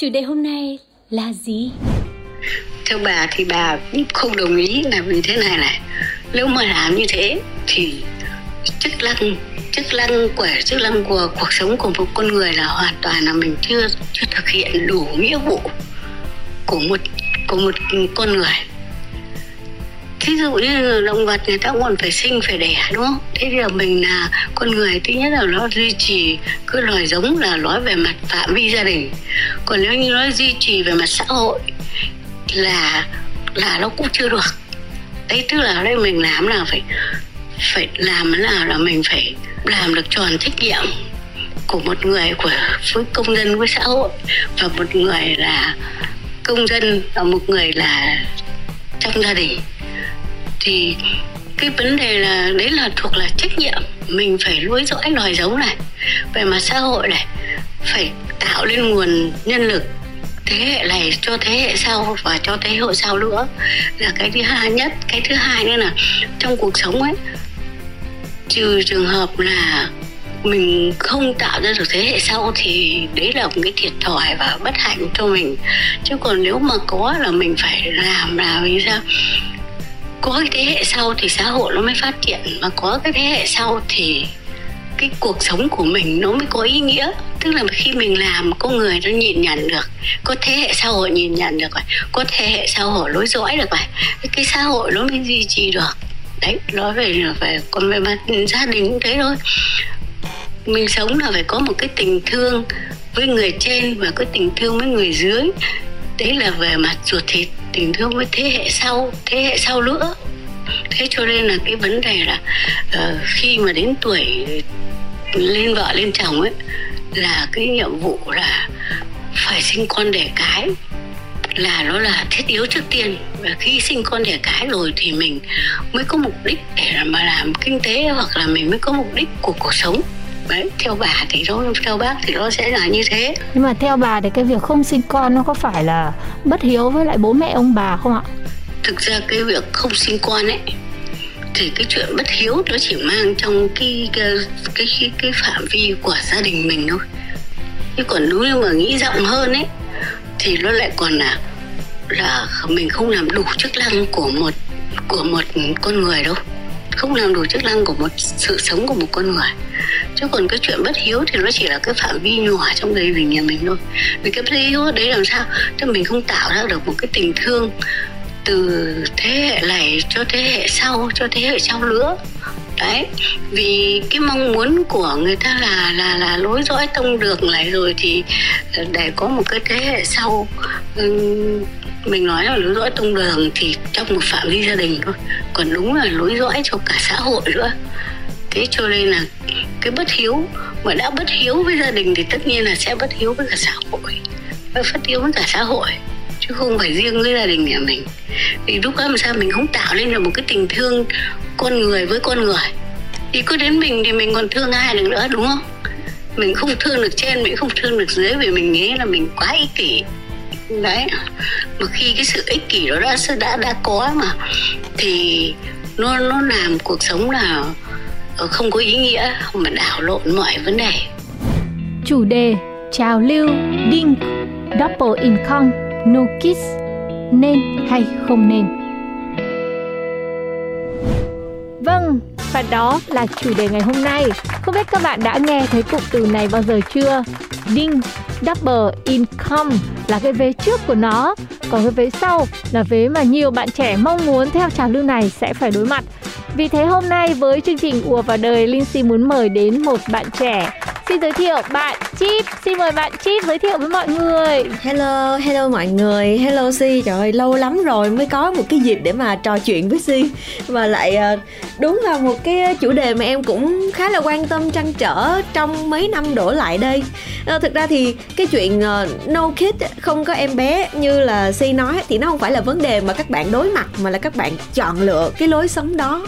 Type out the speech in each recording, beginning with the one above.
chủ đề hôm nay là gì? theo bà thì bà cũng không đồng ý là vì thế này này nếu mà làm như thế thì chức năng chức năng của, chức năng của cuộc sống của một con người là hoàn toàn là mình chưa chưa thực hiện đủ nghĩa vụ của một của một con người thí dụ như động vật người ta còn phải sinh, phải đẻ, đúng không? Thế giờ mình là con người, thứ nhất là nó duy trì cứ loài giống là nói về mặt phạm vi gia đình. Còn nếu như nó duy trì về mặt xã hội là là nó cũng chưa được. Đấy, tức là ở đây mình làm là phải phải làm là là mình phải làm được tròn trách nhiệm của một người, của với công dân, với xã hội. Và một người là công dân, và một người là trong gia đình thì cái vấn đề là đấy là thuộc là trách nhiệm. Mình phải nuôi dõi loài giống này, về mặt xã hội này, phải tạo lên nguồn nhân lực thế hệ này cho thế hệ sau và cho thế hệ sau nữa là cái thứ hai nhất. Cái thứ hai nữa là trong cuộc sống ấy, trừ trường hợp là mình không tạo ra được thế hệ sau thì đấy là một cái thiệt thòi và bất hạnh cho mình. Chứ còn nếu mà có là mình phải làm là vì sao? Có cái thế hệ sau thì xã hội nó mới phát triển, mà có cái thế hệ sau thì cái cuộc sống của mình nó mới có ý nghĩa. Tức là khi mình làm, có người nó nhìn nhận được, có thế hệ xã hội nhìn nhận được rồi, có thế hệ xã hội lối dõi được rồi, cái xã hội nó mới duy trì được. Đấy nói về là về còn về mặt gia đình cũng thế thôi. Mình sống là phải có một cái tình thương với người trên và có tình thương với người dưới đấy là về mặt ruột thịt tình thương với thế hệ sau thế hệ sau nữa. Thế cho nên là cái vấn đề là uh, khi mà đến tuổi lên vợ lên chồng ấy là cái nhiệm vụ là phải sinh con đẻ cái là nó là thiết yếu trước tiên. Và khi sinh con đẻ cái rồi thì mình mới có mục đích để mà làm kinh tế hoặc là mình mới có mục đích của cuộc sống đấy theo bà thì nó theo bác thì nó sẽ là như thế. Nhưng mà theo bà thì cái việc không sinh con nó có phải là bất hiếu với lại bố mẹ ông bà không ạ? thực ra cái việc không sinh con ấy thì cái chuyện bất hiếu nó chỉ mang trong cái cái cái, cái, cái phạm vi của gia đình mình thôi. Chứ còn nếu như mà nghĩ rộng hơn ấy thì nó lại còn là là mình không làm đủ chức năng của một của một con người đâu không làm đủ chức năng của một sự sống của một con người. Chứ còn cái chuyện bất hiếu thì nó chỉ là cái phạm vi nhỏ trong gia đình nhà mình thôi. Vì cái bất hiếu đấy làm sao? Cho mình không tạo ra được một cái tình thương từ thế hệ này cho thế hệ sau, cho thế hệ sau nữa. Đấy, vì cái mong muốn của người ta là là là lối dõi tông đường lại rồi thì để có một cái thế hệ sau mình nói là lối dõi tông đường thì trong một phạm vi gia đình thôi, còn đúng là lối dõi cho cả xã hội nữa. Thế cho nên là cái bất hiếu mà đã bất hiếu với gia đình thì tất nhiên là sẽ bất hiếu với cả xã hội và bất hiếu với cả xã hội, chứ không phải riêng với gia đình nhà mình. Vì lúc đó làm sao mình không tạo lên được một cái tình thương con người với con người. Thì cứ đến mình thì mình còn thương ai được nữa, đúng không? Mình không thương được trên, mình không thương được dưới vì mình nghĩ là mình quá ích kỷ đấy mà khi cái sự ích kỷ đó đã đã đã có mà thì nó nó làm cuộc sống là không có ý nghĩa mà đảo lộn mọi vấn đề Chủ đề Trào lưu Đinh Double income No kids Nên hay không nên Vâng, và đó là chủ đề ngày hôm nay. Không biết các bạn đã nghe thấy cụm từ này bao giờ chưa? Đinh, double income là cái vế trước của nó, còn cái vế sau là vế mà nhiều bạn trẻ mong muốn theo trào lưu này sẽ phải đối mặt. Vì thế hôm nay với chương trình ùa vào đời, Linh xin muốn mời đến một bạn trẻ xin giới thiệu bạn Chip. Xin mời bạn Chip giới thiệu với mọi người. Hello, hello mọi người, hello Si. Trời ơi, lâu lắm rồi mới có một cái dịp để mà trò chuyện với Si và lại ờ, đúng là một cái chủ đề mà em cũng khá là quan tâm trăn trở trong mấy năm đổ lại đây. À, thực ra thì cái chuyện uh, no kid không có em bé như là Si nói thì nó không phải là vấn đề mà các bạn đối mặt mà là các bạn chọn lựa cái lối sống đó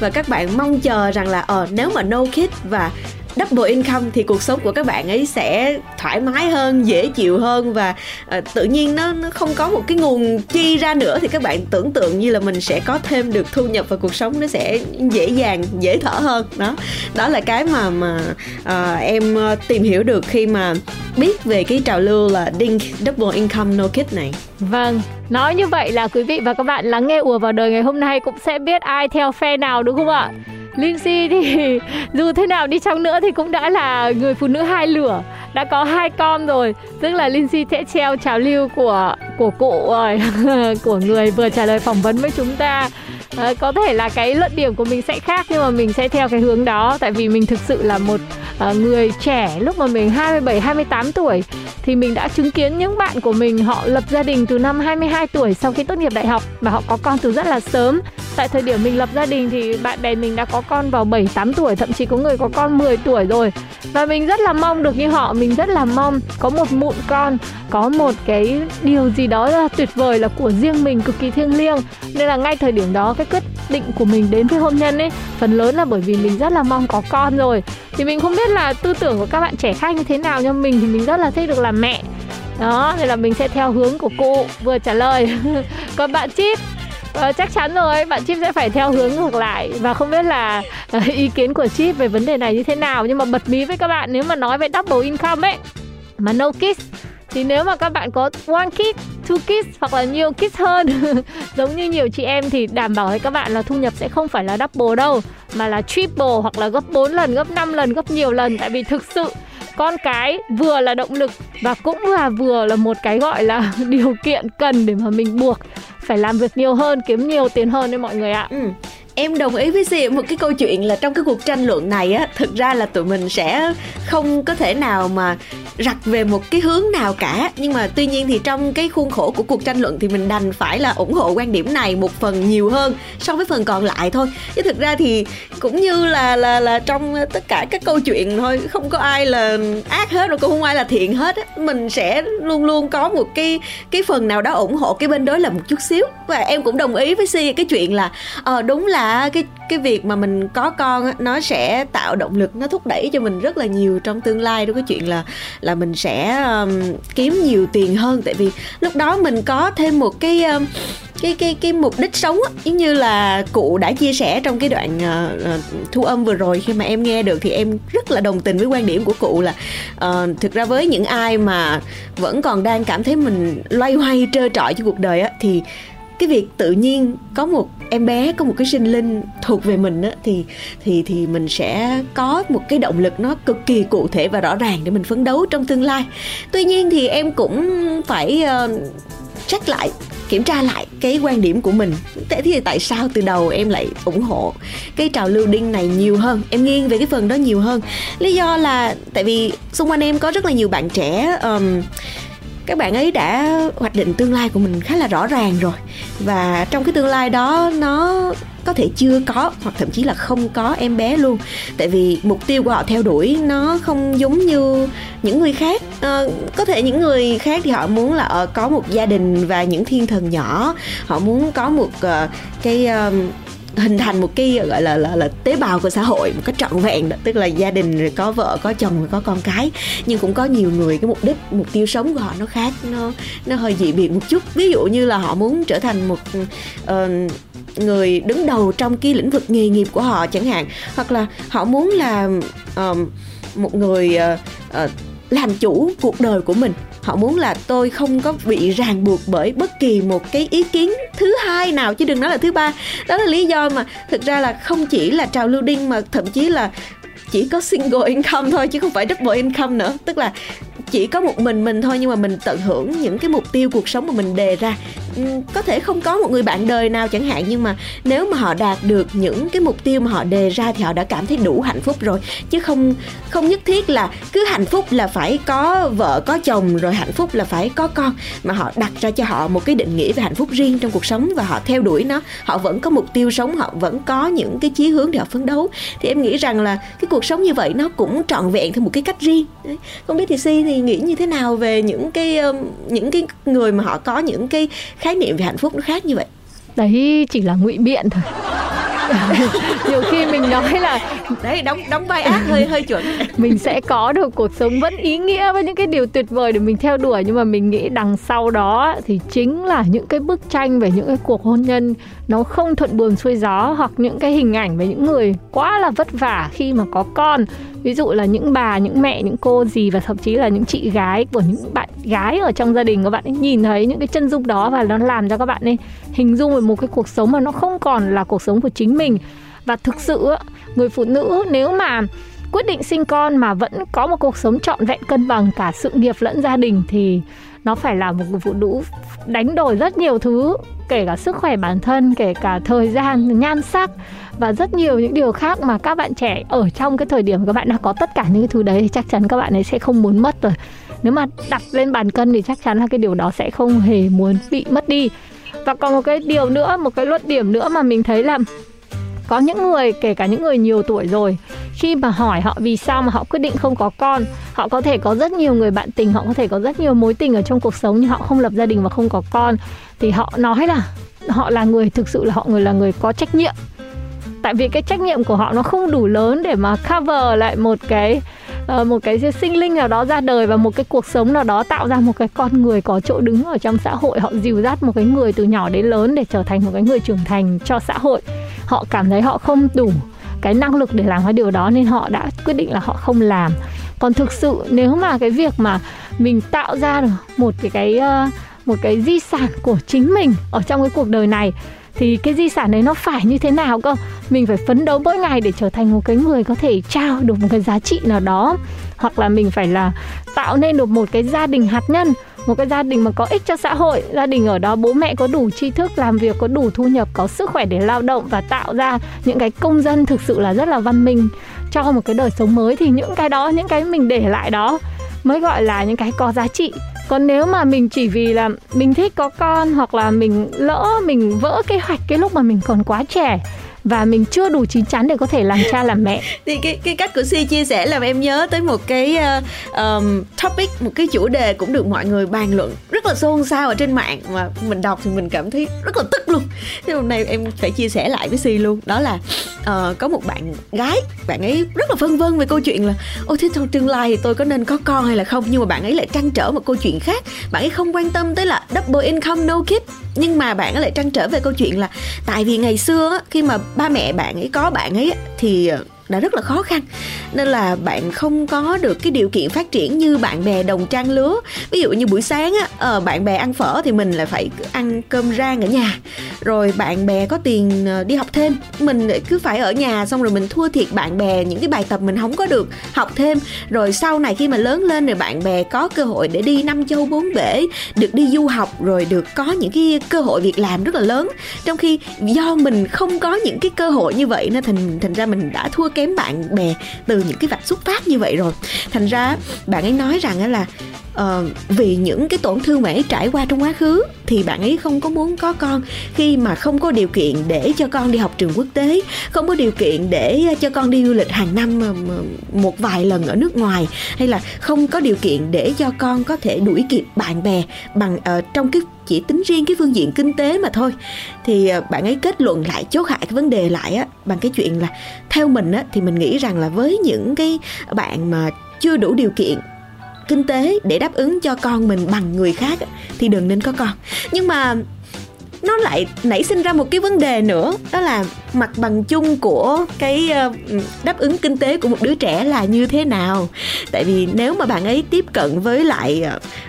và các bạn mong chờ rằng là ờ uh, nếu mà no kid và double income thì cuộc sống của các bạn ấy sẽ thoải mái hơn dễ chịu hơn và uh, tự nhiên nó nó không có một cái nguồn chi ra nữa thì các bạn tưởng tượng như là mình sẽ có thêm được thu nhập và cuộc sống nó sẽ dễ dàng dễ thở hơn đó đó là cái mà mà uh, em ờ, tìm hiểu được khi mà biết về cái trào lưu là ding double income no kid này Vâng, nói như vậy là quý vị và các bạn lắng nghe ùa vào đời ngày hôm nay cũng sẽ biết ai theo phe nào đúng không ạ? Lindsay thì dù thế nào đi chăng nữa thì cũng đã là người phụ nữ hai lửa đã có hai con rồi. Tức là Lindsay sẽ treo trào lưu của của cụ rồi của người vừa trả lời phỏng vấn với chúng ta. À, có thể là cái luận điểm của mình sẽ khác nhưng mà mình sẽ theo cái hướng đó tại vì mình thực sự là một à, người trẻ. Lúc mà mình 27 28 tuổi thì mình đã chứng kiến những bạn của mình họ lập gia đình từ năm 22 tuổi sau khi tốt nghiệp đại học và họ có con từ rất là sớm tại thời điểm mình lập gia đình thì bạn bè mình đã có con vào 7 8 tuổi, thậm chí có người có con 10 tuổi rồi. Và mình rất là mong được như họ, mình rất là mong có một mụn con, có một cái điều gì đó là tuyệt vời, là của riêng mình, cực kỳ thiêng liêng. Nên là ngay thời điểm đó, cái quyết định của mình đến với hôn nhân ấy, phần lớn là bởi vì mình rất là mong có con rồi. Thì mình không biết là tư tưởng của các bạn trẻ khác như thế nào, nhưng mình thì mình rất là thích được làm mẹ. Đó, nên là mình sẽ theo hướng của cụ. Vừa trả lời. Còn bạn chip? Uh, chắc chắn rồi bạn chip sẽ phải theo hướng ngược lại. Và không biết là ờ, ý kiến của chip về vấn đề này như thế nào. Nhưng mà bật mí với các bạn nếu mà nói về double income ấy. Mà no kids thì nếu mà các bạn có one kid, two kids hoặc là nhiều kids hơn giống như nhiều chị em thì đảm bảo với các bạn là thu nhập sẽ không phải là double đâu mà là triple hoặc là gấp 4 lần, gấp 5 lần, gấp nhiều lần. Tại vì thực sự con cái vừa là động lực và cũng là vừa là một cái gọi là điều kiện cần để mà mình buộc phải làm việc nhiều hơn, kiếm nhiều tiền hơn đấy mọi người ạ. Ừ. Em đồng ý với chị một cái câu chuyện là trong cái cuộc tranh luận này á, thực ra là tụi mình sẽ không có thể nào mà rặt về một cái hướng nào cả. Nhưng mà tuy nhiên thì trong cái khuôn khổ của cuộc tranh luận thì mình đành phải là ủng hộ quan điểm này một phần nhiều hơn so với phần còn lại thôi. Chứ thực ra thì cũng như là là là trong tất cả các câu chuyện thôi, không có ai là ác hết rồi cũng không ai là thiện hết á, mình sẽ luôn luôn có một cái cái phần nào đó ủng hộ cái bên đối là một chút xíu. Và em cũng đồng ý với si cái chuyện là ờ đúng là cái cái việc mà mình có con nó sẽ tạo động lực nó thúc đẩy cho mình rất là nhiều trong tương lai. Đối với chuyện là là mình sẽ um, kiếm nhiều tiền hơn. Tại vì lúc đó mình có thêm một cái um, cái cái cái mục đích sống á. Giống như là cụ đã chia sẻ trong cái đoạn uh, thu âm vừa rồi. Khi mà em nghe được thì em rất là đồng tình với quan điểm của cụ là uh, thực ra với những ai mà vẫn còn đang cảm thấy mình loay hoay trơ trọi cho cuộc đời á thì cái việc tự nhiên có một em bé có một cái sinh linh thuộc về mình á thì thì thì mình sẽ có một cái động lực nó cực kỳ cụ thể và rõ ràng để mình phấn đấu trong tương lai. Tuy nhiên thì em cũng phải uh, check lại kiểm tra lại cái quan điểm của mình. Thế thì tại sao từ đầu em lại ủng hộ cái trào lưu đinh này nhiều hơn? Em nghiêng về cái phần đó nhiều hơn. Lý do là tại vì xung quanh em có rất là nhiều bạn trẻ um, các bạn ấy đã hoạch định tương lai của mình khá là rõ ràng rồi. Và trong cái tương lai đó nó có thể chưa có hoặc thậm chí là không có em bé luôn. Tại vì mục tiêu của họ theo đuổi nó không giống như những người khác. À, có thể những người khác thì họ muốn là uh, có một gia đình và những thiên thần nhỏ. Họ muốn có một uh, cái uh, hình thành một cái gọi là là, là tế bào của xã hội một cách trọn vẹn đó. Tức là gia đình rồi có vợ có chồng rồi có con cái. Nhưng cũng có nhiều người cái mục đích mục tiêu sống của họ nó khác nó nó hơi dị biệt một chút. Ví dụ như là họ muốn trở thành một uh, người đứng đầu trong cái lĩnh vực nghề nghiệp của họ chẳng hạn. Hoặc là họ muốn là uh, một người uh, uh, làm chủ cuộc đời của mình. Họ muốn là tôi không có bị ràng buộc bởi bất kỳ một cái ý kiến thứ hai nào, chứ đừng nói là thứ ba. Đó là lý do mà thực ra là không chỉ là trào lưu đinh mà thậm chí là chỉ có single income thôi, chứ không phải double income nữa. Tức là chỉ có một mình mình thôi, nhưng mà mình tận hưởng những cái mục tiêu cuộc sống mà mình đề ra. Ừ, có thể không có một người bạn đời nào chẳng hạn, nhưng mà nếu mà họ đạt được những cái mục tiêu mà họ đề ra thì họ đã cảm thấy đủ hạnh phúc rồi. Chứ không không nhất thiết là cứ hạnh phúc là phải có vợ, có chồng, rồi hạnh phúc là phải có con, mà họ đặt ra cho họ một cái định nghĩa về hạnh phúc riêng trong cuộc sống và họ theo đuổi nó. Họ vẫn có mục tiêu sống, họ vẫn có những cái chí hướng để họ phấn đấu. Thì em nghĩ rằng là cái cuộc sống như vậy nó cũng trọn vẹn theo một cái cách riêng. Đấy. không biết thì si thì nghĩ như thế nào về những cái những cái người mà họ có những cái khái niệm về hạnh phúc nó khác như vậy. Đấy chỉ là ngụy biện thôi. Nhiều khi mình nói là đấy đóng đóng vai ác hơi hơi chuẩn. Mình sẽ có được cuộc sống vẫn ý nghĩa với những cái điều tuyệt vời để mình theo đuổi nhưng mà mình nghĩ đằng sau đó thì chính là những cái bức tranh về những cái cuộc hôn nhân nó không thuận buồm xuôi gió hoặc những cái hình ảnh về những người quá là vất vả khi mà có con ví dụ là những bà, những mẹ, những cô gì và thậm chí là những chị gái của những bạn gái ở trong gia đình các bạn ấy, nhìn thấy những cái chân dung đó và nó làm cho các bạn ấy hình dung về một cái cuộc sống mà nó không còn là cuộc sống của chính mình. Và thực sự người phụ nữ nếu mà quyết định sinh con mà vẫn có một cuộc sống trọn vẹn, cân bằng cả sự nghiệp lẫn gia đình thì nó phải là một người phụ nữ đánh đổi rất nhiều thứ, kể cả sức khỏe bản thân, kể cả thời gian, nhan sắc và rất nhiều những điều khác mà các bạn trẻ ở trong cái thời điểm các bạn đã có tất cả những cái thứ đấy thì chắc chắn các bạn ấy sẽ không muốn mất rồi. Nếu mà đặt lên bàn cân thì chắc chắn là cái điều đó sẽ không hề muốn bị mất đi. Và còn một cái điều nữa, một cái luận điểm nữa mà mình thấy là có những người, kể cả những người nhiều tuổi rồi, khi mà hỏi họ vì sao mà họ quyết định không có con, họ có thể có rất nhiều người bạn tình, họ có thể có rất nhiều mối tình ở trong cuộc sống nhưng họ không lập gia đình và không có con, thì họ nói là họ là người, thực sự là họ người là người có trách nhiệm tại vì cái trách nhiệm của họ nó không đủ lớn để mà cover lại một cái ờ, một cái sinh linh nào đó ra đời và một cái cuộc sống nào đó tạo ra một cái con người có chỗ đứng ở trong xã hội. Họ dìu dắt một cái người từ nhỏ đến lớn để trở thành một cái người trưởng thành cho xã hội. Họ cảm thấy họ không đủ cái năng lực để làm cái điều đó nên họ đã quyết định là họ không làm. Còn thực sự nếu mà cái việc mà mình tạo ra được một cái cái ờ, một cái di sản của chính mình ở trong cái cuộc đời này thì cái di sản đấy nó phải như thế nào cơ? Mình phải phấn đấu mỗi ngày để trở thành một cái người có thể trao được một cái giá trị nào đó. Hoặc là mình phải là tạo nên được một cái gia đình hạt nhân, một cái gia đình mà có ích cho xã hội. Gia đình ở đó bố mẹ có đủ tri thức làm việc, có đủ thu nhập, có sức khỏe để lao động và tạo ra những cái công dân thực sự là rất là văn minh cho một cái đời sống mới. Thì những cái đó, những cái mình để lại đó mới gọi là những cái có giá trị còn nếu mà mình chỉ vì là mình thích có con hoặc là mình lỡ, mình vỡ kế hoạch cái lúc mà mình còn quá trẻ và mình chưa đủ chín chắn để có thể làm cha làm mẹ. Thì cái cái cách của si chia sẻ làm em nhớ tới một cái uh, um, topic một cái chủ đề cũng được mọi người bàn luận rất là xôn xao ở trên mạng. Mà mình đọc thì mình cảm thấy rất là tức luôn. Thế hôm nay em phải chia sẻ lại với si luôn. Đó là uh, có một bạn gái bạn ấy rất là phân vân về câu chuyện là ôi thế trong tương lai thì tôi có nên có con hay là không? Nhưng mà bạn ấy lại trăn trở một câu chuyện khác. Bạn ấy không quan tâm tới là double income no kid nhưng mà bạn ấy lại trăn trở về câu chuyện là tại vì ngày xưa khi mà ba mẹ bạn ấy có bạn ấy thì đã rất là khó khăn. Nên là bạn không có được cái điều kiện phát triển như bạn bè đồng trang lứa. Ví dụ như buổi sáng á ờ, bạn bè ăn phở thì mình lại phải ăn cơm rang ở nhà. Rồi bạn bè có tiền ờ, đi học thêm. Mình cứ phải ở nhà xong rồi mình thua thiệt bạn bè những cái bài tập mình không có được học thêm. Rồi sau này khi mà lớn lên rồi bạn bè có cơ hội để đi năm châu, bốn bể, được đi du học, rồi được có những cái cơ hội việc làm rất là lớn. Trong khi do mình không có những cái cơ hội như vậy nên thành thành ra mình đã thua kém kém bạn bè từ những cái vạch xuất phát như vậy rồi. Thành ra bạn ấy nói rằng là uh, vì những cái tổn thương bạn ấy trải qua trong quá khứ thì bạn ấy không có muốn có con. Khi mà không có điều kiện để cho con đi học trường quốc tế không có điều kiện để ờ, cho con đi du lịch hàng năm ờ, một vài lần ở nước ngoài hay là không có điều kiện để cho con có thể đuổi kịp bạn bè bằng uh, trong cái chỉ tính riêng cái phương diện kinh tế mà thôi thì uh, bạn ấy kết luận lại chốt hại cái vấn đề lại á bằng cái chuyện là theo mình á thì mình nghĩ rằng là với những cái bạn mà chưa đủ điều kiện kinh tế để đáp ứng cho con mình bằng người khác thì đừng nên có con. Nhưng mà nó lại nảy sinh ra một cái vấn đề nữa đó là mặt bằng chung của cái ờ, đáp ứng kinh tế của một đứa trẻ là như thế nào. Tại vì nếu mà bạn ấy tiếp cận với lại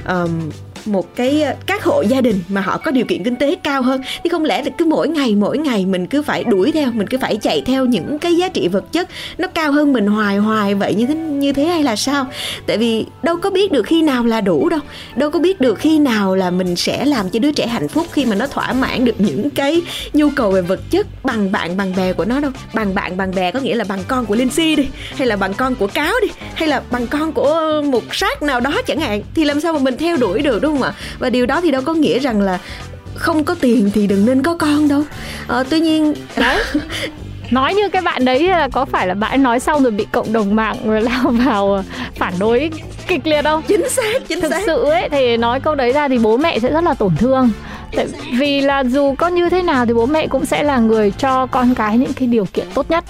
um, một cái ờ, các hộ gia đình mà họ có điều kiện kinh tế cao hơn. Thì không lẽ là cứ mỗi ngày mỗi ngày mình cứ phải đuổi theo, mình cứ phải chạy theo những cái giá trị vật chất nó cao hơn mình hoài hoài vậy như thế như thế hay là sao? Tại vì đâu có biết được khi nào là đủ đâu. Đâu có biết được khi nào là mình sẽ làm cho đứa trẻ hạnh phúc khi mà nó thỏa mãn được những cái nhu cầu về vật chất bằng bạn, bằng bè của nó đâu. Bằng bạn, bằng bè có nghĩa là bằng con của linh si đi, hay là bằng con của cáo đi, hay là bằng con của một sát nào đó chẳng hạn. Thì làm sao mà mình theo đuổi được, đúng không ạ? Và điều đó thì đâu có nghĩa rằng là không có tiền thì đừng nên có con đâu. Ờ, tuy nhiên đấy. Nói như cái bạn đấy là có phải là bạn nói xong rồi bị cộng đồng mạng rồi lao vào phản đối kịch liệt không? Chính xác chính thực xác. sự ấy thì nói câu đấy ra thì bố mẹ sẽ rất là tổn thương. Tại vì là dù có như thế nào thì bố mẹ cũng sẽ là người cho con cái những cái điều kiện tốt nhất.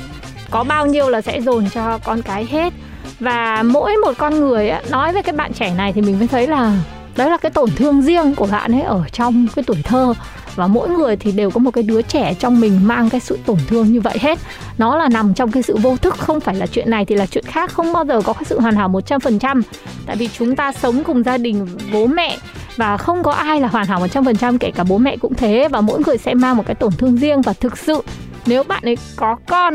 Có bao nhiêu là sẽ dồn cho con cái hết. Và mỗi một con người nói với cái bạn trẻ này thì mình mới thấy là đấy là cái tổn thương riêng của bạn ấy ở trong cái tuổi thơ. Và mỗi người thì đều có một cái đứa trẻ trong mình mang cái sự tổn thương như vậy hết. Nó là nằm trong cái sự vô thức, không phải là chuyện này thì là chuyện khác, không bao giờ có cái sự hoàn hảo 100% tại vì chúng ta sống cùng gia đình, bố mẹ và không có ai là hoàn hảo 100% kể cả bố mẹ cũng thế. Và mỗi người sẽ mang một cái tổn thương riêng. Và thực sự, nếu bạn ấy có con,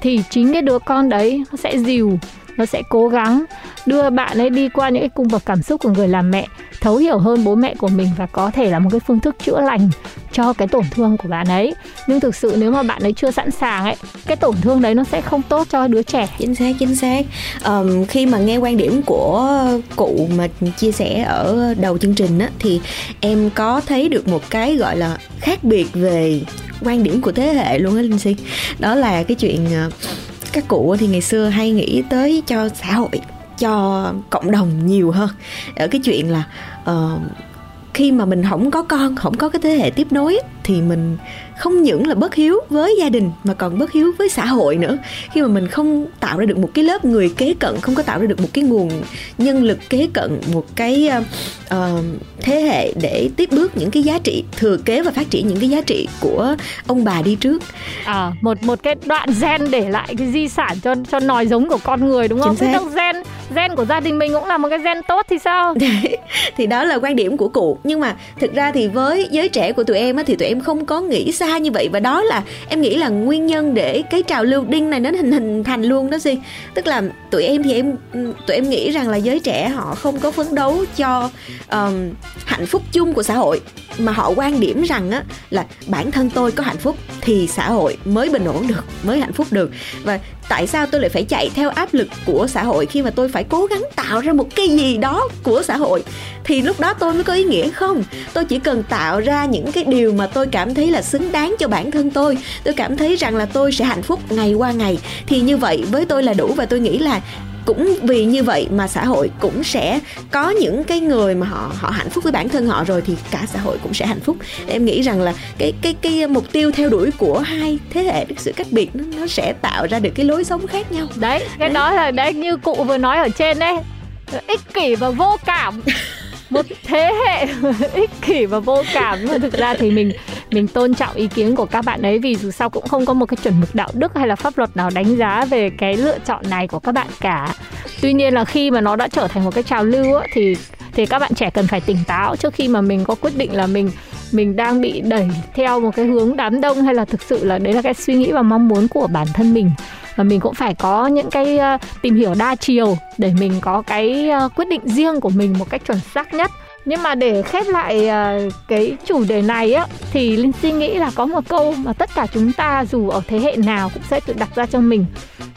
thì chính cái đứa con đấy nó sẽ dìu nó sẽ cố gắng đưa bạn ấy đi qua những cái cung bậc cảm xúc của người làm mẹ thấu hiểu hơn bố mẹ của mình và có thể là một cái phương thức chữa lành cho cái tổn thương của bạn ấy. Nhưng thực sự nếu mà bạn ấy chưa sẵn sàng ấy cái tổn thương đấy nó sẽ không tốt cho đứa trẻ. Chính xác chính xác. Um, khi mà nghe quan điểm của cụ mà chia sẻ ở đầu chương trình á thì em có thấy được một cái gọi là khác biệt về quan điểm của thế hệ luôn á linh si đó là cái chuyện ờ, các cụ thì ngày xưa hay nghĩ tới cho xã hội cho cộng đồng nhiều hơn. Ở cái chuyện là uh, khi mà mình không có con không có cái thế hệ tiếp nối thì mình không những là bất hiếu với gia đình mà còn bất hiếu với xã hội nữa. Khi mà mình không tạo ra được một cái lớp người kế cận không có tạo ra được một cái nguồn nhân lực kế cận một cái uh, thế hệ để tiếp bước những cái giá trị thừa kế và phát triển những cái giá trị của ông bà đi trước. À, một một cái đoạn gen để lại cái di sản cho cho nòi giống của con người đúng không? Chính xác. gen gen của gia đình mình cũng là một cái gen tốt thì sao? Thì đó là quan điểm của cụ nhưng mà thực ra thì với giới trẻ của tụi em á, thì tụi em không có nghĩ xa như vậy. Và đó là em nghĩ là nguyên nhân để cái trào lưu đinh này nó hình hình thành luôn đó gì tức là tụi em thì em ừ, tụi em nghĩ rằng là giới trẻ họ không có phấn đấu cho um, hạnh phúc chung của xã hội. Mà họ quan điểm rằng á là bản thân tôi có hạnh phúc thì xã hội mới bình ổn được mới hạnh phúc được. Và tại sao tôi lại phải chạy theo áp lực của xã hội khi mà tôi phải cố gắng tạo ra một cái gì đó của xã hội? Thì lúc đó tôi mới có ý nghĩa không? Tôi chỉ cần tạo ra những cái điều mà tôi cảm thấy là xứng đáng cho bản thân tôi. Tôi cảm thấy rằng là tôi sẽ hạnh phúc ngày qua ngày. Thì như vậy, với tôi là đủ và tôi nghĩ là cũng vì như vậy mà xã hội cũng sẽ có những cái người mà họ họ hạnh phúc với bản thân họ rồi thì cả xã hội cũng sẽ hạnh phúc. Em nghĩ rằng là cái cái cái mục tiêu theo đuổi của hai thế hệ sự cách biệt nó nó sẽ tạo ra được cái lối sống khác nhau. Đấy cái đó là đấy như cụ vừa nói ở trên đấy ích kỷ và vô cảm một thế hệ ích kỷ và vô cảm nhưng mà thực ra thì mình mình tôn trọng ý kiến của các bạn ấy vì dù sao cũng không có một cái chuẩn mực đạo đức hay là pháp luật nào đánh giá về cái lựa chọn này của các bạn cả. Tuy nhiên là khi mà nó đã trở thành một cái trào lưu á, thì thì các bạn trẻ cần phải tỉnh táo trước khi mà mình có quyết định là mình mình đang bị đẩy theo một cái hướng đám đông hay là thực sự là đấy là cái suy nghĩ và mong muốn của bản thân mình và mình cũng phải có những cái uh, tìm hiểu đa chiều để mình có cái uh, quyết định riêng của mình một cách chuẩn xác nhất. Nhưng mà để khép lại uh, cái chủ đề này á thì linh suy nghĩ là có một câu mà tất cả chúng ta dù ở thế hệ nào cũng sẽ tự đặt ra cho mình.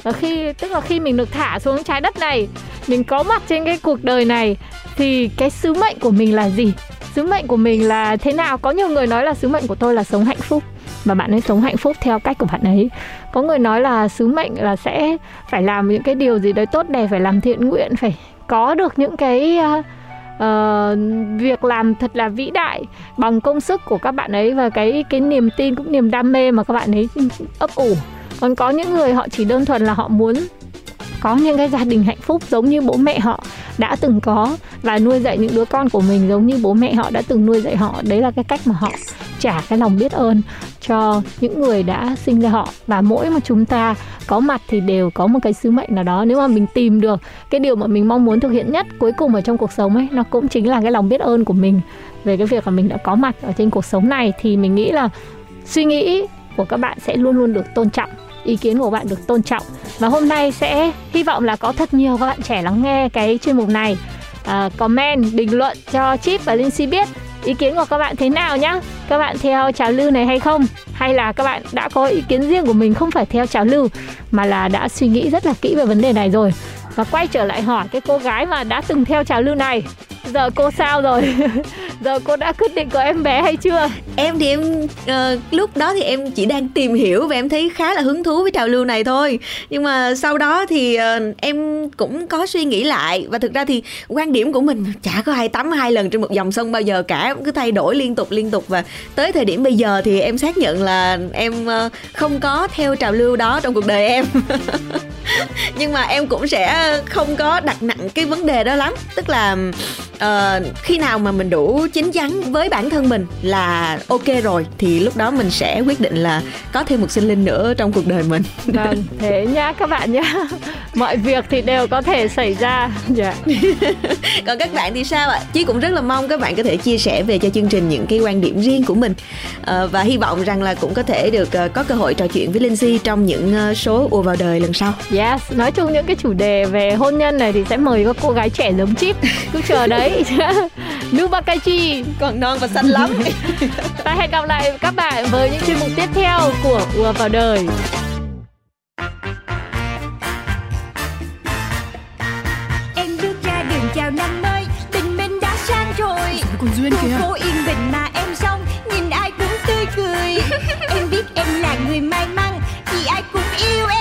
Và khi tức là khi mình được thả xuống trái đất này mình có mặt trên cái cuộc đời này thì cái sứ mệnh của mình là gì? Sứ mệnh của mình là thế nào? Có nhiều người nói là sứ mệnh của tôi là sống hạnh phúc và bạn ấy sống hạnh phúc theo cách của bạn ấy. Có người nói là sứ mệnh là sẽ phải làm những cái điều gì đấy tốt đẹp phải làm thiện nguyện phải có được những cái uh, uh, việc làm thật là vĩ đại bằng công sức của các bạn ấy và cái cái niềm tin cũng niềm đam mê mà các bạn ấy ấp ủ. Còn có những người họ chỉ đơn thuần là họ muốn có những cái gia đình hạnh phúc giống như bố mẹ họ đã từng có và nuôi dạy những đứa con của mình giống như bố mẹ họ đã từng nuôi dạy họ. Đấy là cái cách mà họ trả cái lòng biết ơn cho những người đã sinh ra họ. Và mỗi mà chúng ta có mặt thì đều có một cái sứ mệnh nào đó. Nếu mà mình tìm được cái điều mà mình mong muốn thực hiện nhất cuối cùng ở trong cuộc sống ấy, nó cũng chính là cái lòng biết ơn của mình về cái việc là mình đã có mặt ở trên cuộc sống này, thì mình nghĩ là suy nghĩ của các bạn sẽ luôn luôn được tôn trọng, ý kiến của bạn được tôn trọng và hôm nay sẽ hy vọng là có thật nhiều các bạn trẻ lắng nghe cái chuyên mục này. À, comment bình luận cho Chip và linh si biết ý kiến của các bạn thế nào nhá. Các bạn theo trào lưu này hay không? Hay là các bạn đã có ý kiến riêng của mình không phải theo trào lưu mà là đã suy nghĩ rất là kỹ về vấn đề này rồi? Và quay trở lại hỏi cái cô gái mà đã từng theo trào lưu này giờ cô sao rồi? Giờ cô đã quyết định có em bé hay chưa? Em thì em uh, lúc đó thì em chỉ đang tìm hiểu và em thấy khá là hứng thú với trào lưu này thôi. Nhưng mà sau đó thì uh, em cũng có suy nghĩ lại và thực ra thì quan điểm của mình chả có hai tắm hai lần trên một dòng sông bao giờ cả cứ thay đổi liên tục liên tục. Và tới thời điểm bây giờ thì em xác nhận là em uh, không có theo trào lưu đó trong cuộc đời em. Nhưng mà em cũng sẽ không có đặt nặng cái vấn đề đó lắm. Tức là uh, khi nào mà mình đủ chín chắn với bản thân mình là ok rồi thì lúc đó mình sẽ quyết định là có thêm một sinh linh nữa trong cuộc đời mình. Vâng thế nhá các bạn nhá. Mọi việc thì đều có thể xảy ra. Dạ. Còn các bạn thì sao ạ? Chí cũng rất là mong các bạn có thể chia sẻ về cho chương trình những cái quan điểm riêng của mình. Uh, và hy vọng rằng là cũng có thể được uh, có cơ hội trò chuyện với Lindsay trong những uh, số ùa vào đời lần sau. Yes nói chung những cái chủ đề về hôn nhân này thì sẽ mời các cô gái trẻ giống chip. Cứ chờ đấy. Nubakachi còn non và xanh lắm. Ta hẹn gặp lại các bạn với những chuyên mục tiếp theo của ùa vào đời. Em bước ra đường chào năm mới Tình mình đã sang rồi. Còn duyên kìa phố yên bình mà em xong Nhìn ai cũng tươi cười. Em biết em là người may mắn Vì ai cũng yêu em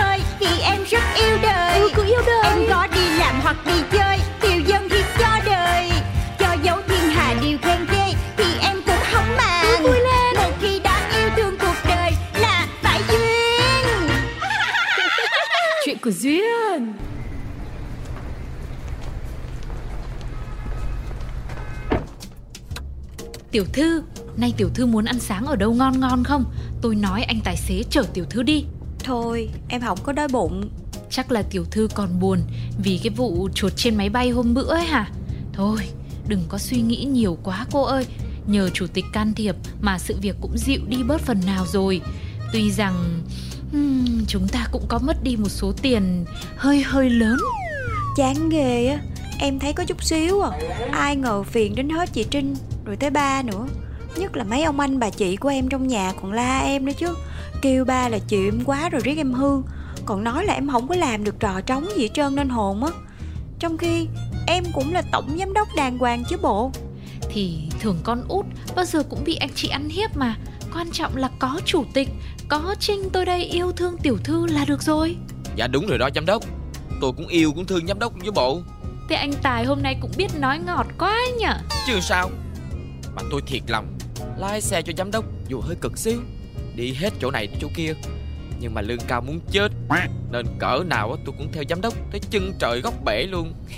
rất yêu đời Ừ, cũng yêu đời. Em có đi làm hoặc đi chơi Tiêu dân hiệp cho đời Cho dấu thiên hà điều khen ghê Thì em cũng không màng vui lên. Một khi đã yêu thương cuộc đời Là phải duyên Chuyện của duyên Tiểu thư, nay tiểu thư muốn ăn sáng ở đâu ngon ngon không? Tôi nói anh tài xế chở tiểu thư đi. Thôi em không có đói bụng Chắc là tiểu thư còn buồn vì cái vụ chuột trên máy bay hôm bữa ấy hả? Thôi, đừng có suy nghĩ nhiều quá cô ơi. Nhờ chủ tịch can thiệp mà sự việc cũng dịu đi bớt phần nào rồi. Tuy rằng hmm, chúng ta cũng có mất đi một số tiền hơi hơi lớn. Chán ghê á Em thấy có chút xíu à Ai ngờ phiền đến hết chị Trinh Rồi tới ba nữa Nhất là mấy ông anh bà chị của em trong nhà còn la em nữa chứ Kêu ba là chịu em quá rồi riết em hư còn nói là em không có làm được trò trống gì hết trơn nên hồn á. Trong khi em cũng là tổng giám đốc đàng hoàng chứ bộ. Thì thường con út bao giờ cũng bị anh chị ăn hiếp mà. Quan trọng là có chủ tịch, có Trinh tôi đây yêu thương tiểu thư là được rồi. Dạ đúng rồi đó giám đốc. Tôi cũng yêu cũng thương giám đốc với bộ. Thế anh Tài hôm nay cũng biết nói ngọt quá nhở? Chứ sao? Mà tôi thiệt lòng Lái xe cho giám đốc dù hơi cực xíu. Đi hết chỗ này chỗ kia Nhưng mà lương cao muốn chết. Nên cỡ nào á, tôi cũng theo giám đốc Tới chân trời góc bể luôn.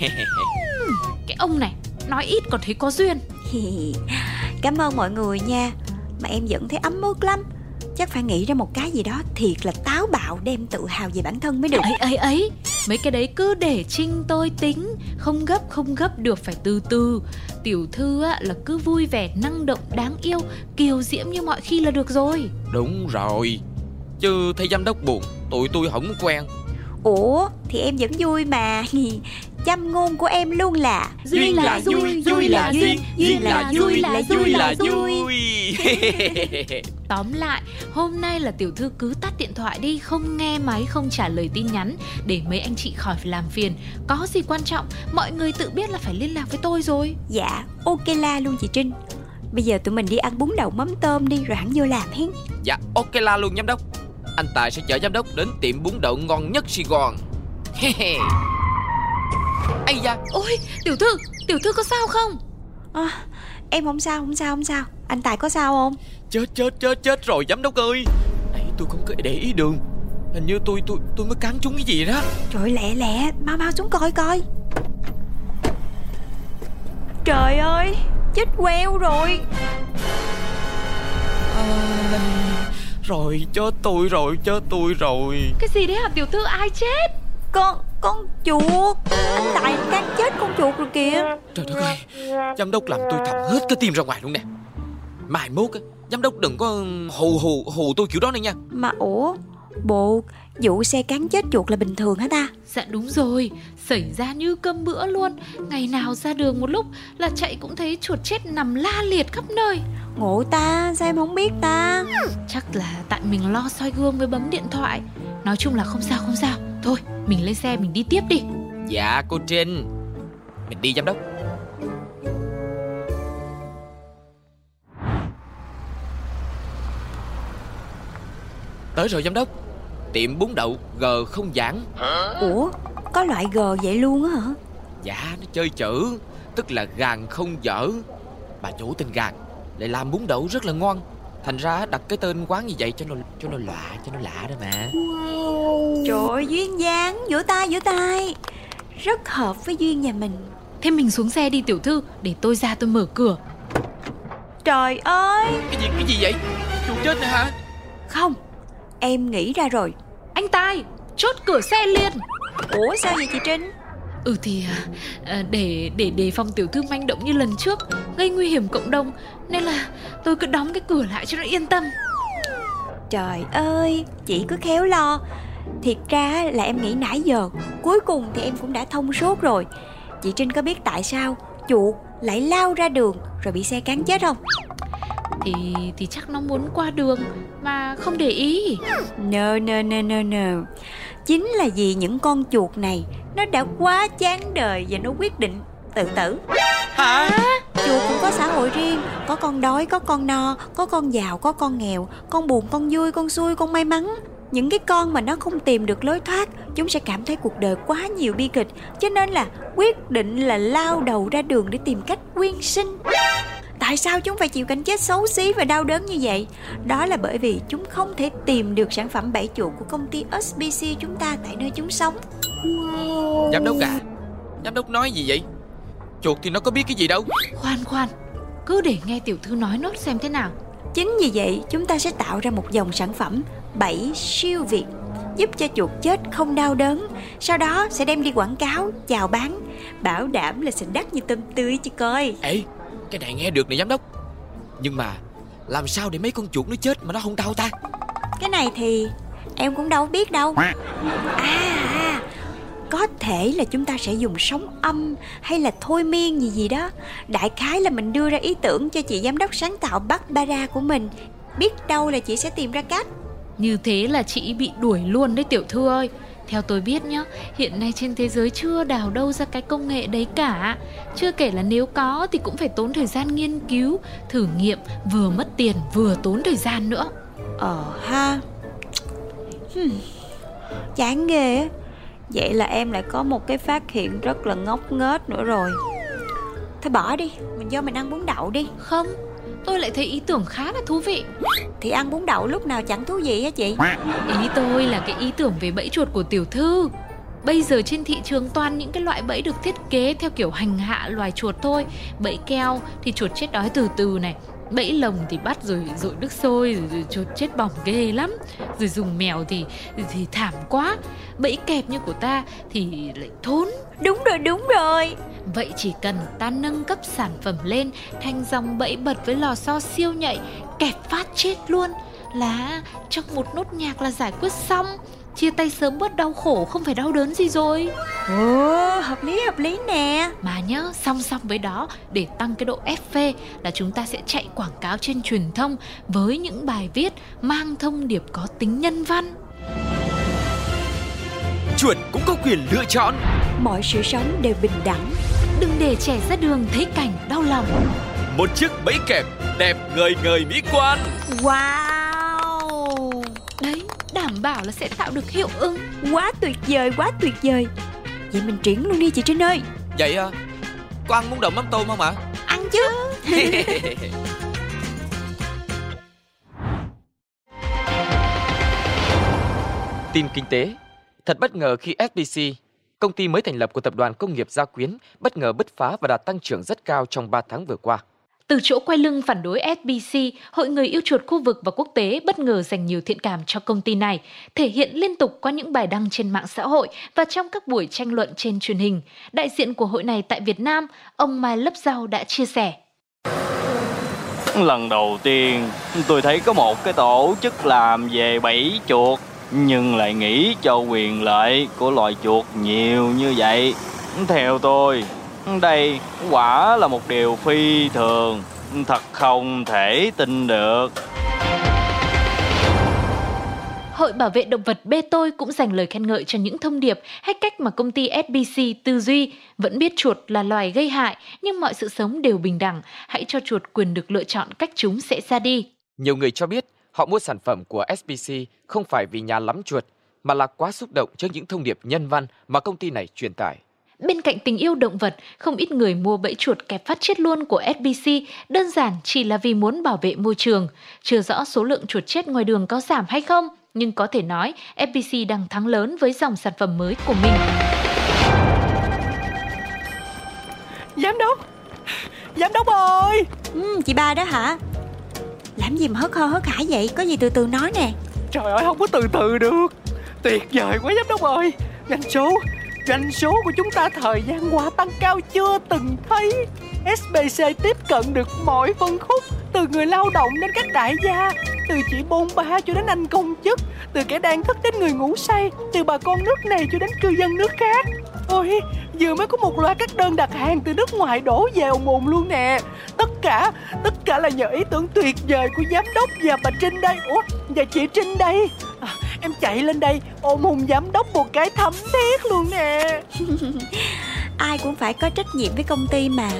Cái ông này nói ít còn thấy có duyên. Cảm ơn mọi người nha. Mà em vẫn thấy ấm ức lắm. Chắc phải nghĩ ra một cái gì đó thiệt là táo bạo Đem tự hào về bản thân mới được. Ấy ấy ấy Mấy cái đấy cứ để Trinh tôi tính. Không gấp không gấp được phải từ từ. Tiểu thư á, là cứ vui vẻ năng động đáng yêu Kiều diễm như mọi khi là được rồi. Đúng rồi Chứ thấy giám đốc buồn Tụi tôi không quen. Ủa thì em vẫn vui mà. Châm ngôn của em luôn là Duyên là vui, vui là duyên. Duyên là vui, là vui là vui. Tóm lại, hôm nay là tiểu thư cứ tắt điện thoại đi, không nghe máy, không trả lời tin nhắn để mấy anh chị khỏi phải làm phiền. Có gì quan trọng, mọi người tự biết là phải liên lạc với tôi rồi. Dạ ok la luôn chị Trinh. Bây giờ tụi mình đi ăn bún đậu mắm tôm đi rồi hẳn vô làm hen. Dạ ok la luôn giám đốc Anh Tài sẽ chở giám đốc đến tiệm bún đậu ngon nhất Sài Gòn. Ây da. Ôi, tiểu thư, tiểu thư có sao không? à, Em không sao không sao không sao. Anh Tài có sao không? Chết chết chết chết rồi giám đốc ơi. Nãy tôi không có để ý đường. Hình như tôi tôi tôi mới cắn trúng cái gì đó. Trời lẹ lẹ Mau mau xuống coi coi. Trời ơi Chết queo rồi Rồi chết tôi rồi chết tôi rồi. Cái gì đấy hả? Tiểu thư ai chết? Con Con chuột. Anh Tài đang chết con chuột rồi kìa. Trời đất ơi Giám đốc làm tôi thầm hết cái tim ra ngoài luôn nè. Mai mốt á Giám đốc đừng có hù hù hù tôi kiểu đó nữa nha. Mà ủa Bộ vụ xe cán chết chuột là bình thường hả ta? Dạ đúng rồi, xảy ra như cơm bữa luôn. Ngày nào ra đường một lúc là chạy cũng thấy chuột chết nằm la liệt khắp nơi. Ngộ ta sao em không biết ta? Chắc là tại mình lo soi gương với bấm điện thoại. Nói chung là không sao không sao. Thôi mình lên xe mình đi tiếp đi. Dạ cô Trinh. Mình đi giám đốc. Tới rồi giám đốc Tiệm bún đậu G không giảng Ủa có loại G vậy luôn á hả? Dạ nó chơi chữ Tức là gàn không dở. Bà chủ tên gàn Lại làm bún đậu rất là ngon Thành ra đặt cái tên quán như vậy cho nó cho nó lạ cho nó lạ đó mà. Trời ơi duyên dáng Vỗ tay vỗ tay. Rất hợp với duyên nhà mình. Thế mình xuống xe đi tiểu thư Để tôi ra tôi mở cửa. Trời ơi! Cái gì cái gì vậy? Chuột chết nè hả? Không Em nghĩ ra rồi Anh Tài chốt cửa xe liền. Ủa sao vậy chị Trinh? Ừ thì à, à, để để đề phòng tiểu thư manh động như lần trước Gây nguy hiểm cộng đồng Nên là tôi cứ đóng cái cửa lại cho nó yên tâm. Trời ơi Chị cứ khéo lo. Thiệt ra là em nghĩ nãy giờ Cuối cùng thì em cũng đã thông suốt rồi. Chị Trinh có biết tại sao Chuột lại lao ra đường Rồi bị xe cán chết không? Thì thì chắc nó muốn qua đường Mà không để ý. No no no no no. Chính là vì những con chuột này Nó đã quá chán đời Và nó quyết định tự tử. Hả? Chuột cũng có xã hội riêng Có con đói, có con no Có con giàu, có con nghèo Con buồn, con vui, con xui, con may mắn. Những cái con mà nó không tìm được lối thoát chúng sẽ cảm thấy cuộc đời quá nhiều bi kịch cho nên là quyết định là lao đầu ra đường để tìm cách quyên sinh tại sao chúng phải chịu cảnh chết xấu xí và đau đớn như vậy? Đó là bởi vì chúng không thể tìm được sản phẩm bẫy chuột của công ty SBC chúng ta tại nơi chúng sống. Giám đốc à Giám đốc nói gì vậy? Chuột thì nó có biết cái gì đâu. Khoan khoan Cứ để nghe tiểu thư nói nốt xem thế nào. Chính vì vậy, chúng ta sẽ tạo ra một dòng sản phẩm bẫy siêu việt giúp cho chuột chết không đau đớn. Sau đó sẽ đem đi quảng cáo, chào bán, bảo đảm là sẽ đắt như tôm tươi chứ coi. Ê Cái này nghe được nè giám đốc. Nhưng mà Làm sao để mấy con chuột nó chết mà nó không đau ta? Cái này thì em cũng đâu biết đâu. À, à có thể là chúng ta sẽ dùng sóng âm hay là thôi miên gì gì đó. Đại khái là mình đưa ra ý tưởng cho chị giám đốc sáng tạo bắc bara của mình. Biết đâu là chị sẽ tìm ra cách. Như thế là chị bị đuổi luôn đấy tiểu thư ơi Theo tôi biết nhá, hiện nay trên thế giới chưa đào đâu ra cái công nghệ đấy cả. Chưa kể là nếu có thì cũng phải tốn thời gian nghiên cứu, thử nghiệm Vừa mất tiền vừa tốn thời gian nữa. Ờ ha. Hmm. chán ghê á. Vậy là em lại có một cái phát hiện rất là ngốc nghếch nữa rồi. Thôi bỏ đi mình vô mình ăn bún đậu đi. Không, tôi lại thấy ý tưởng khá là thú vị. Thì ăn bún đậu lúc nào chẳng thú vị á chị? Ý tôi là cái ý tưởng về bẫy chuột của tiểu thư. Bây giờ trên thị trường toàn những cái loại bẫy được thiết kế theo kiểu hành hạ loài chuột thôi. Bẫy keo thì chuột chết đói từ từ này Bẫy lồng thì bắt rồi rội nước sôi rồi, rồi chuột chết bỏng ghê lắm. Rồi dùng mèo thì thì thảm quá. Bẫy kẹp như của ta thì lại thốn. Đúng rồi đúng rồi. Vậy chỉ cần ta nâng cấp sản phẩm lên thành dòng bẫy bật với lò xo siêu nhạy, kẹp phát chết luôn là trong một nốt nhạc là giải quyết xong. Chia tay sớm bớt đau khổ không phải đau đớn gì rồi. Ồ, hợp lý hợp lý nè. Mà nhớ song song với đó Để tăng cái độ FV là chúng ta sẽ chạy quảng cáo trên truyền thông Với những bài viết mang thông điệp có tính nhân văn. Chuột cũng có quyền lựa chọn. Mọi sự sống đều bình đẳng. Đừng để trẻ ra đường thấy cảnh đau lòng. Một chiếc bẫy kẹp đẹp ngời ngời mỹ quan. Wow Đấy, đảm bảo là sẽ tạo được hiệu ứng. Quá tuyệt vời, quá tuyệt vời. Vậy mình triển luôn đi chị Trinh ơi. Vậy à Có ăn muốn đậu mắm tôm không ạ? Ăn chứ. Tin kinh tế. Thật bất ngờ khi SBC, công ty mới thành lập của tập đoàn công nghiệp Gia Quyến, bất ngờ bứt phá và đạt tăng trưởng rất cao trong 3 tháng vừa qua. Từ chỗ quay lưng phản đối SBC, Hội người yêu chuột khu vực và quốc tế bất ngờ dành nhiều thiện cảm cho công ty này, thể hiện liên tục qua những bài đăng trên mạng xã hội và trong các buổi tranh luận trên truyền hình. Đại diện của hội này tại Việt Nam, ông Mai Lấp Giao đã chia sẻ. Lần đầu tiên tôi thấy có một cái tổ chức làm về bẫy chuột nhưng lại nghĩ cho quyền lợi của loài chuột nhiều như vậy. Theo tôi, đây quả là một điều phi thường, thật không thể tin được. Hội Bảo vệ Động vật Bê Tôi cũng dành lời khen ngợi cho những thông điệp hay cách mà công ty SBC tư duy vẫn biết chuột là loài gây hại nhưng mọi sự sống đều bình đẳng. Hãy cho chuột quyền được lựa chọn cách chúng sẽ ra đi. Nhiều người cho biết họ mua sản phẩm của SBC không phải vì nhà lắm chuột, mà là quá xúc động trước những thông điệp nhân văn mà công ty này truyền tải. Bên cạnh tình yêu động vật, không ít người mua bẫy chuột kẹp phát chết luôn của SBC đơn giản chỉ là vì muốn bảo vệ môi trường. Chưa rõ số lượng chuột chết ngoài đường có giảm hay không, nhưng có thể nói FPC đang thắng lớn với dòng sản phẩm mới của mình. Giám đốc! Giám đốc ơi! Ừ, Chị ba đó hả? Làm gì mà hớt hơ hớt hải vậy? Có gì từ từ nói nè. Trời ơi không có từ từ được. Tuyệt vời quá giám đốc ơi. Doanh số Doanh số của chúng ta thời gian qua tăng cao chưa từng thấy. SBC tiếp cận được mọi phân khúc Từ người lao động đến các đại gia Từ chị bôn ba cho đến anh công chức Từ kẻ đang thức đến người ngủ say Từ bà con nước này cho đến cư dân nước khác. Ôi, vừa mới có một loạt các đơn đặt hàng từ nước ngoài đổ về ồn ồn luôn nè. Tất cả, tất cả là nhờ ý tưởng tuyệt vời của giám đốc và bà Trinh đây. Ủa, và chị Trinh đây. À, Em chạy lên đây ôm hùng giám đốc một cái thấm thiết luôn nè. Ai cũng phải có trách nhiệm với công ty mà.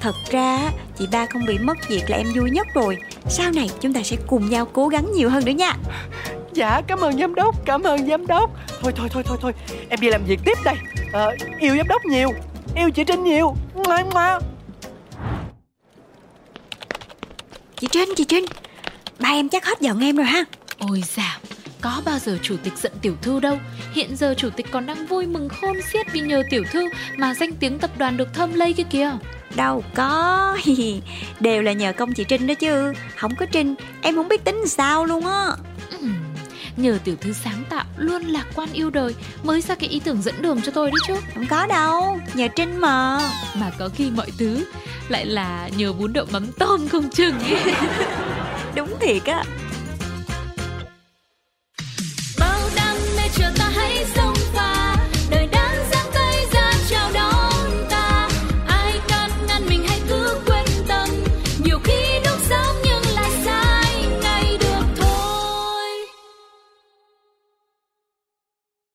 Thật ra chị ba không bị mất việc là em vui nhất rồi. Sau này chúng ta sẽ cùng nhau cố gắng nhiều hơn nữa nha. Dạ cảm ơn giám đốc Cảm ơn giám đốc. Thôi thôi thôi thôi thôi Em đi làm việc tiếp đây. À, Yêu giám đốc nhiều Yêu chị Trinh nhiều. Ngoan ngoan Chị Trinh chị Trinh. Ba em chắc hết giận em rồi ha. Ôi dào, có bao giờ chủ tịch giận tiểu thư đâu. Hiện giờ chủ tịch còn đang vui mừng khôn xiết vì nhờ tiểu thư mà danh tiếng tập đoàn được thơm lây kia kìa. Đâu có. Đều là nhờ công chị Trinh đó chứ. Không có Trinh em không biết tính sao luôn á. Nhờ tiểu thư sáng tạo luôn lạc quan yêu đời Mới ra cái ý tưởng dẫn đường cho tôi đấy chứ. Không có đâu Nhờ Trinh mà. Mà có khi mọi thứ lại là nhờ bún đậu mắm tôm không chừng. Đúng thiệt á